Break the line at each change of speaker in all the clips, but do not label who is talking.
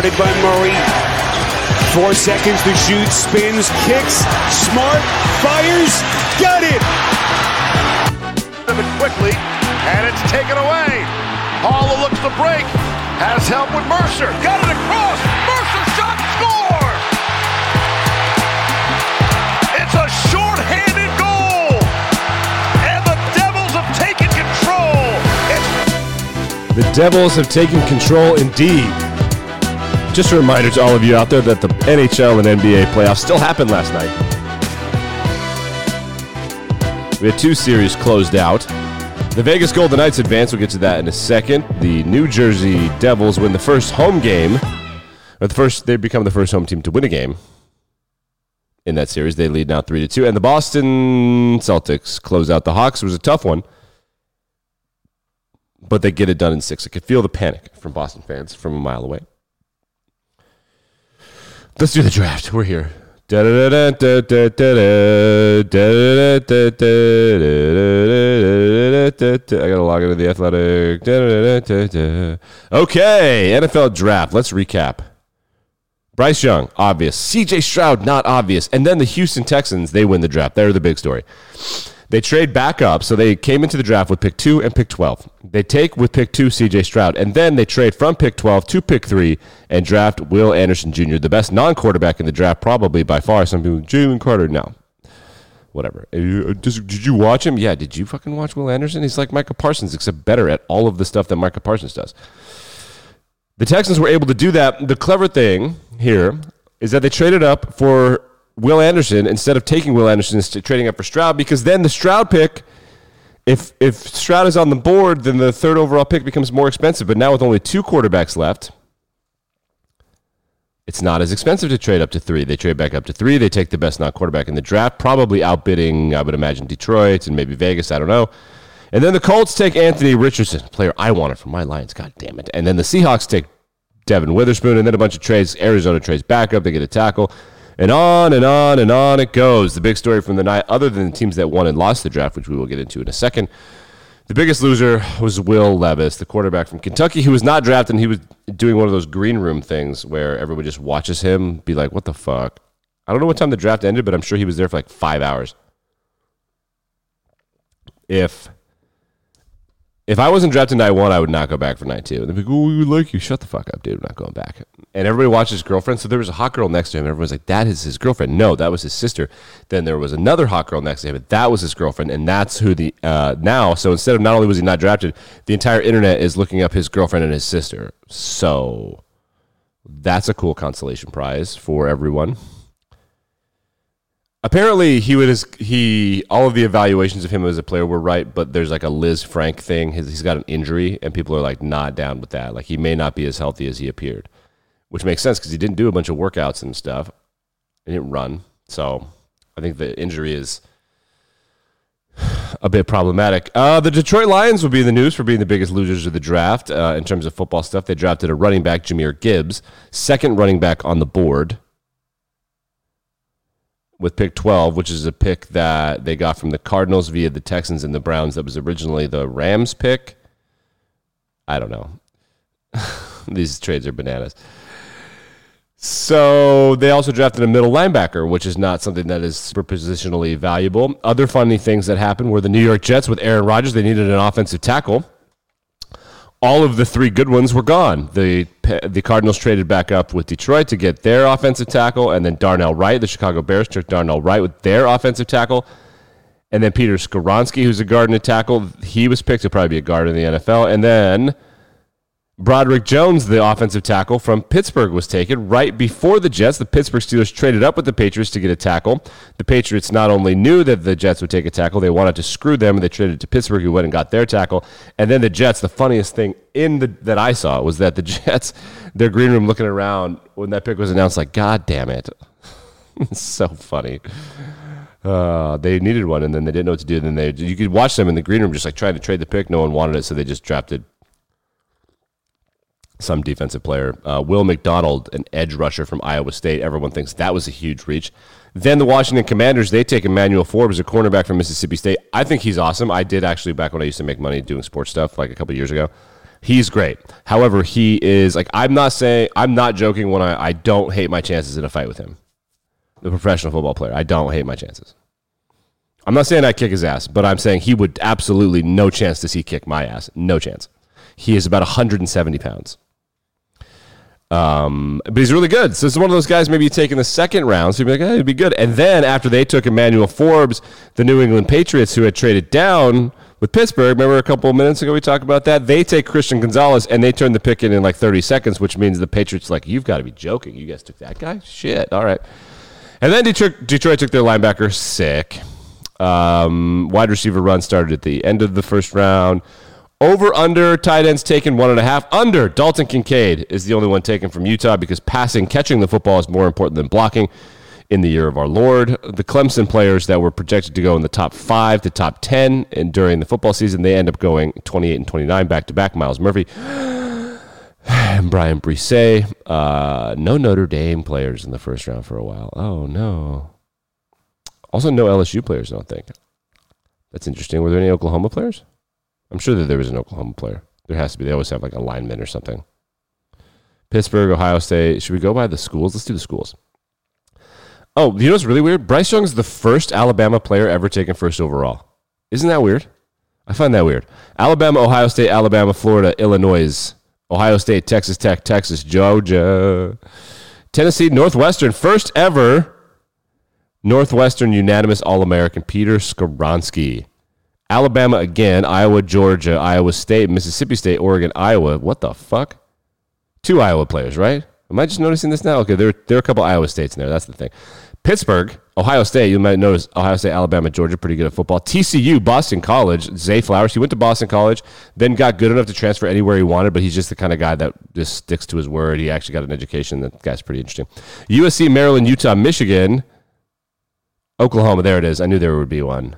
down, guarded by Murray. Four seconds to shoot, spins, kicks, smart, fires, got it!
Quickly, and it's taken away. Hall looks to break, has help with Mercer, got it across. Mercer shot, score! It's a short-handed goal, and the Devils have taken control. It's
The Devils have taken control indeed. Just a reminder to all of you out there that the NHL and NBA playoffs still happened last night. We had two series closed out. The Vegas Golden Knights advance. We'll get to that in a second. The New Jersey Devils win the first home game. Or the first, they become the first home team to win a game in that series. They lead now three to two, and the Boston Celtics close out the Hawks. It was a tough one but they get it done in six. I could feel the panic from Boston fans from a mile away. Let's do the draft. We're here. I gotta log into the athletic. Okay, NFL draft. Let's recap. Bryce Young, obvious. CJ Stroud, not obvious. And then the Houston Texans, they win the draft. They're the big story. They trade back up, so they came into the draft with pick two and pick 12. They take with pick two CJ Stroud, and then they trade from pick 12 to pick three and draft Will Anderson Jr., the best non quarterback in the draft, probably by far. Some people, Jalen Carter, no. Whatever. Uh, Did you watch him? Yeah, did you fucking watch Will Anderson? He's like Micah Parsons, except better at all of the stuff that Micah Parsons does. The Texans were able to do that. The clever thing here is that they traded up for Will Anderson instead of taking Will Anderson, instead trading up for Stroud because then the Stroud pick, if if Stroud is on the board, then the third overall pick becomes more expensive. But now with only two quarterbacks left, it's not as expensive to trade up to three. They trade back up to three. They take the best non quarterback in the draft, probably outbidding, I would imagine, Detroit and maybe Vegas. I don't know. And then the Colts take Anthony Richardson, player I wanted for my Lions. God damn it. And then the Seahawks take Devon Witherspoon, and then a bunch of trades. Arizona trades back up. They get a tackle. And on and on and on it goes. The big story from the night, other than the teams that won and lost the draft, which we will get into in a second, the biggest loser was Will Levis, the quarterback from Kentucky, who was not drafted. And he was doing one of those green room things where everyone just watches him be like, what the fuck? I don't know what time the draft ended, but I'm sure he was there for like five hours. If if I wasn't drafted night one, I would not go back for night two. And they'd be like, oh, we like you. Shut the fuck up, dude. I'm not going back. And everybody watched his girlfriend. So there was a hot girl next to him. Everyone's like, that is his girlfriend. No, that was his sister. Then there was another hot girl next to him. That was his girlfriend. And that's who the, uh, now, so instead of not only was he not drafted, the entire internet is looking up his girlfriend and his sister. So that's a cool consolation prize for everyone. Apparently, he would his, he all of the evaluations of him as a player were right, but there's like a Lisfranc thing. His, he's got an injury, and people are like not down with that. Like he may not be as healthy as he appeared, which makes sense because he didn't do a bunch of workouts and stuff. He didn't run, so I think the injury is a bit problematic. Uh, the Detroit Lions will be in the news for being the biggest losers of the draft uh, in terms of football stuff. They drafted a running back, Jahmyr Gibbs, second running back on the board with pick 12, which is a pick that they got from the Cardinals via the Texans and the Browns. That was originally the Rams pick. I don't know. These trades are bananas. So they also drafted a middle linebacker, which is not something that is super positionally valuable. Other funny things that happened were the New York Jets with Aaron Rodgers. They needed an offensive tackle. All of the three good ones were gone. The the Cardinals traded back up with Detroit to get their offensive tackle, and then Darnell Wright, the Chicago Bears, took Darnell Wright with their offensive tackle. And then Peter Skoronski, who's a guard and a tackle, he was picked to probably be a guard in the NFL. And then Broderick Jones, the offensive tackle from Pittsburgh, was taken right before the Jets. The Pittsburgh Steelers traded up with the Patriots to get a tackle. The Patriots not only knew that the Jets would take a tackle, they wanted to screw them, and they traded to Pittsburgh, who went and got their tackle. And then the Jets, the funniest thing in the that I saw was that the Jets, their green room looking around when that pick was announced, like, God damn it. it's so funny. Uh, they needed one, and then they didn't know what to do. Then they you could watch them in the green room just like trying to trade the pick. No one wanted it, so they just drafted some defensive player. Uh, Will McDonald, an edge rusher from Iowa State. Everyone thinks that was a huge reach. Then the Washington Commanders, they take Emmanuel Forbes, a cornerback from Mississippi State. I think he's awesome. I did actually, back when I used to make money doing sports stuff like a couple years ago, He's great. However, he is like I'm not saying I'm not joking when I, I don't hate my chances in a fight with him. The professional football player. I don't hate my chances. I'm not saying I kick his ass, but I'm saying he would absolutely no chance to see kick my ass. No chance. He is about 170 pounds. Um, but he's really good. So this is one of those guys maybe you take in the second round. So you'd be like, hey, it'd be good. And then after they took Emmanuel Forbes, the New England Patriots, who had traded down with Pittsburgh, remember a couple of minutes ago we talked about that? They take Christian Gonzalez and they turn the pick in in like 30 seconds, which means the Patriots like, you've got to be joking. You guys took that guy? Shit. All right. And then Detroit, Detroit took their linebacker, sick. Um, wide receiver run started at the end of the first round. Over under tight ends taken one and a half. Under Dalton Kincaid is the only one taken from Utah because passing, catching the football is more important than blocking in the year of our Lord. The Clemson players that were projected to go in the top five to top 10 and during the football season, they end up going 28 and 29 back to back. Myles Murphy and Bryan Bresee. Uh, no Notre Dame players in the first round for a while. Oh, no. Also, no LSU players, I don't think. That's interesting. Were there any Oklahoma players? I'm sure that there was an Oklahoma player. There has to be. They always have like a lineman or something. Pittsburgh, Ohio State. Should we go by the schools? Let's do the schools. Oh, you know what's really weird? Bryce Young's the first Alabama player ever taken first overall. Isn't that weird? I find that weird. Alabama, Ohio State, Alabama, Florida, Illinois, Ohio State, Texas Tech, Texas, Georgia, Tennessee, Northwestern, first ever Northwestern unanimous All American, Peter Skoronski. Alabama again, Iowa, Georgia, Iowa State, Mississippi State, Oregon, Iowa. What the fuck? Two Iowa players, right? Am I just noticing this now? Okay, there, there are a couple Iowa states in there. That's the thing. Pittsburgh, Ohio State. You might notice Ohio State, Alabama, Georgia, pretty good at football. TCU, Boston College. Zay Flowers. He went to Boston College, then got good enough to transfer anywhere he wanted, but he's just the kind of guy that just sticks to his word. He actually got an education. That guy's pretty interesting. USC, Maryland, Utah, Michigan, Oklahoma. There it is. I knew there would be one.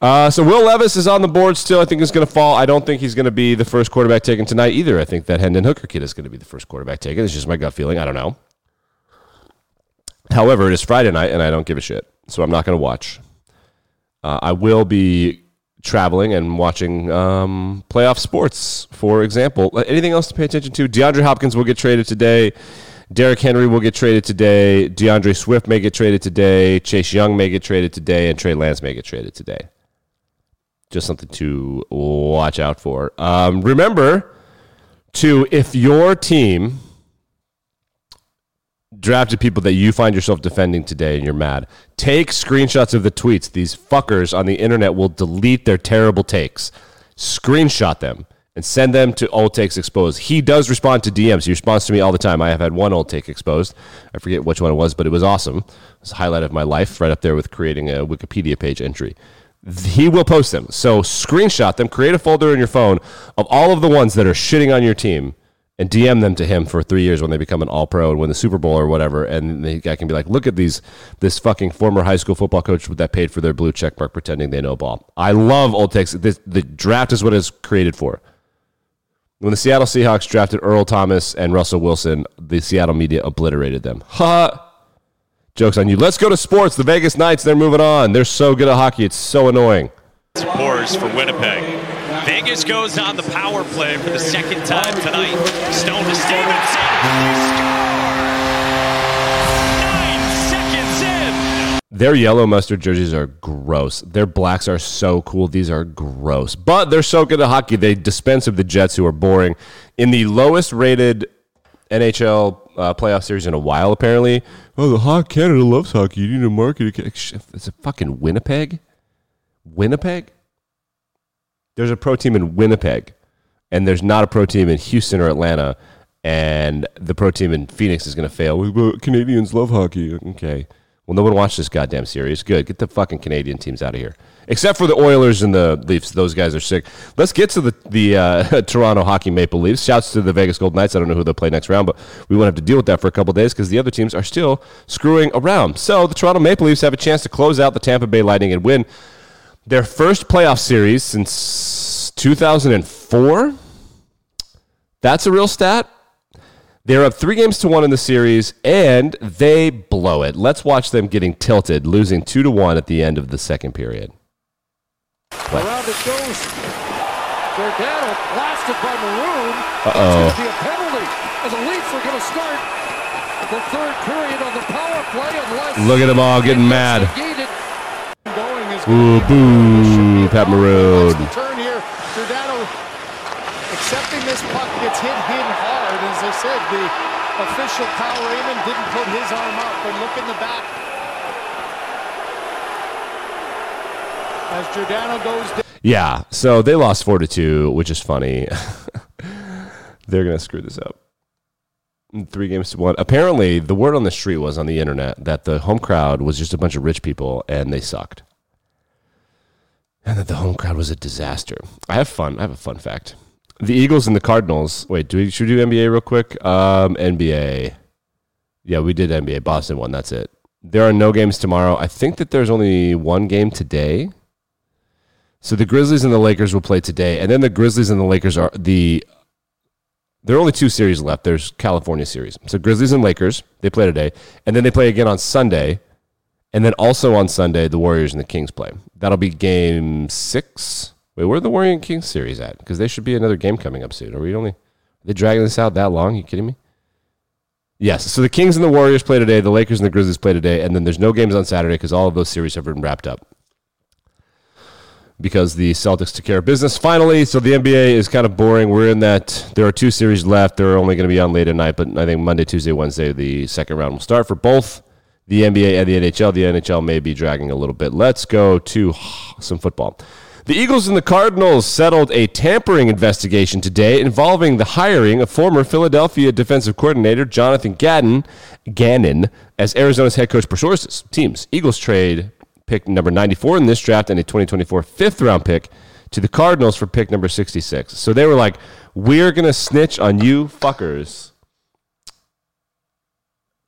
Uh, so Will Levis is on the board still. I think he's going to fall. I don't think he's going to be the first quarterback taken tonight either. I think that Hendon Hooker kid is going to be the first quarterback taken. It's just my gut feeling. I don't know. However, it is Friday night, and I don't give a shit, so I'm not going to watch. Uh, I will be traveling and watching um, playoff sports, for example. Uh, anything else to pay attention to? DeAndre Hopkins will get traded today. Derrick Henry will get traded today. D'Andre Swift may get traded today. Chase Young may get traded today, and Trey Lance may get traded today just something to watch out for. Um, remember to if your team drafted people that you find yourself defending today and you're mad, take screenshots of the tweets. These fuckers on the internet will delete their terrible takes. Screenshot them and send them to Old Takes Exposed. He does respond to DMs. He responds to me all the time. I have had one Old Take exposed. I forget which one it was, but it was awesome. It's a highlight of my life right up there with creating a Wikipedia page entry he will post them. So screenshot them, create a folder in your phone of all of the ones that are shitting on your team and DM them to him for three years when they become an all pro and win the Super Bowl or whatever. And the guy can be like, look at these, this fucking former high school football coach that paid for their blue check mark pretending they know ball. I love old takes. This, the draft is what it's created for. When the Seattle Seahawks drafted Earl Thomas and Russell Wilson, the Seattle media obliterated them. Ha! Joke's on you. Let's go to sports. The Vegas Knights, they're moving on. They're so good at hockey. It's so annoying.
Pours for Winnipeg. Vegas goes on the power play for the second time tonight. Stone to Stephenson. Nine seconds in.
Their yellow mustard jerseys are gross. Their blacks are so cool. These are gross. But they're so good at hockey. They dispense of the Jets, who are boring. In the lowest rated NHL uh, playoff series in a while, apparently. Oh, the Hawk Canada loves hockey. You need to market it. It's a fucking Winnipeg. Winnipeg. There's a pro team in Winnipeg, and there's not a pro team in Houston or Atlanta, and the pro team in Phoenix is going to fail. Canadians love hockey. Okay. Well, no one watched this goddamn series. Good. Get the fucking Canadian teams out of here. Except for the Oilers and the Leafs. Those guys are sick. Let's get to the, the uh, Toronto Hockey Maple Leafs. Shouts to the Vegas Golden Knights. I don't know who they'll play next round, but we won't have to deal with that for a couple days because the other teams are still screwing around. So the Toronto Maple Leafs have a chance to close out the Tampa Bay Lightning and win their first playoff series since 2004. That's a real stat. They're up three games to one in the series, and they blow it. Let's watch them getting tilted, losing two to one at the end of the second period.
Around it goes. Giordano blasted by Maroon.
Uh-oh.
It's going to be a penalty. And the Leafs are going to start the third period of the power play unless...
Look at them all getting mad.
Going is
Ooh, boo, Pat Maroon.
Turn here? Giordano accepting this puck gets hit hit hard. As I said, the official Kyle Raymond didn't put his arm up, but look in the back. As Giordano goes down.
Yeah, so they lost four to two, which is funny. They're gonna screw this up. Three games to one. Apparently, the word on the street was on the internet that the home crowd was just a bunch of rich people and they sucked, and that the home crowd was a disaster. I have fun. I have a fun fact. The Eagles and the Cardinals. Wait, do we should we do NBA real quick? Um, NBA. Yeah, we did NBA. Boston won. That's it. There are no games tomorrow. I think that there's only one game today. So the Grizzlies and the Lakers will play today, and then the Grizzlies and the Lakers are the. There are only two series left. There's California series. So Grizzlies and Lakers they play today, and then they play again on Sunday, and then also on Sunday the Warriors and the Kings play. That'll be Game Six. Wait, where are the Warrior and Kings series at? Because there should be another game coming up soon. Are we only? Are they dragging this out that long? you kidding me? Yes. So the Kings and the Warriors play today. The Lakers and the Grizzlies play today, and then there's no games on Saturday because all of those series have been wrapped up because the Celtics took care of business finally. So the NBA is kind of boring. We're in that there are two series left. They're only going to be on late at night, but I think Monday, Tuesday, Wednesday, the second round will start for both the NBA and the NHL. The NHL may be dragging a little bit. Let's go to some football. The Eagles and the Cardinals settled a tampering investigation today involving the hiring of former Philadelphia defensive coordinator Jonathan Gannon, Gannon as Arizona's head coach for sources. Teams. Eagles trade pick number 94 in this draft and a 2024 fifth round pick to the Cardinals for pick number 66. So they were like, we're going to snitch on you fuckers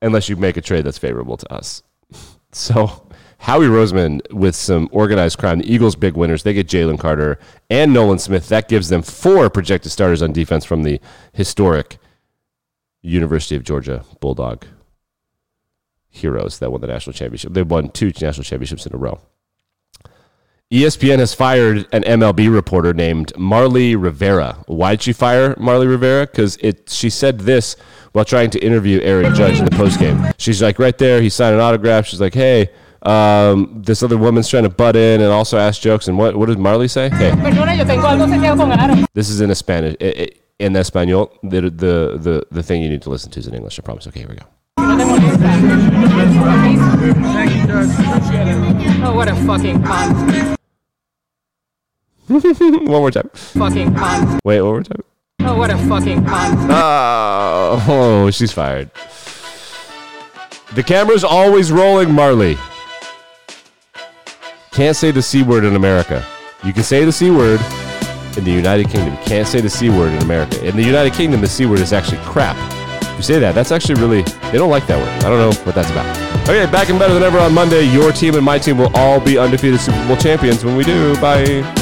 unless you make a trade that's favorable to us. So Howie Roseman with some organized crime. The Eagles' big winners. They get Jalen Carter and Nolan Smith. That gives them four projected starters on defense from the historic University of Georgia Bulldog heroes that won the national championship. They won two national championships in a row. ESPN has fired an MLB reporter named Marly Rivera. Why did she fire Marly Rivera? Because it she said this while trying to interview Aaron Judge in the postgame. She's like right there. He signed an autograph. She's like, hey, um, this other woman's trying to butt in and also ask jokes. And what what did Marly say? Hey, this is in a Spanish. In Espanol, the, the the the thing you need to listen to is in English. I promise. Okay, here we go.
Oh, what a fucking cunt.
One more time.
Fucking cunt.
Wait, one more time.
Oh, what a fucking cunt.
Oh, oh, she's fired. The camera's always rolling, Marly. Can't say the C word in America. You can say the C word in the United Kingdom. Can't say the C word in America. In the United Kingdom, the C word is actually crap. If you say that, that's actually really, they don't like that word. I don't know what that's about. Okay, back and better than ever on Monday. Your team and my team will all be undefeated Super Bowl champions when we do. Bye.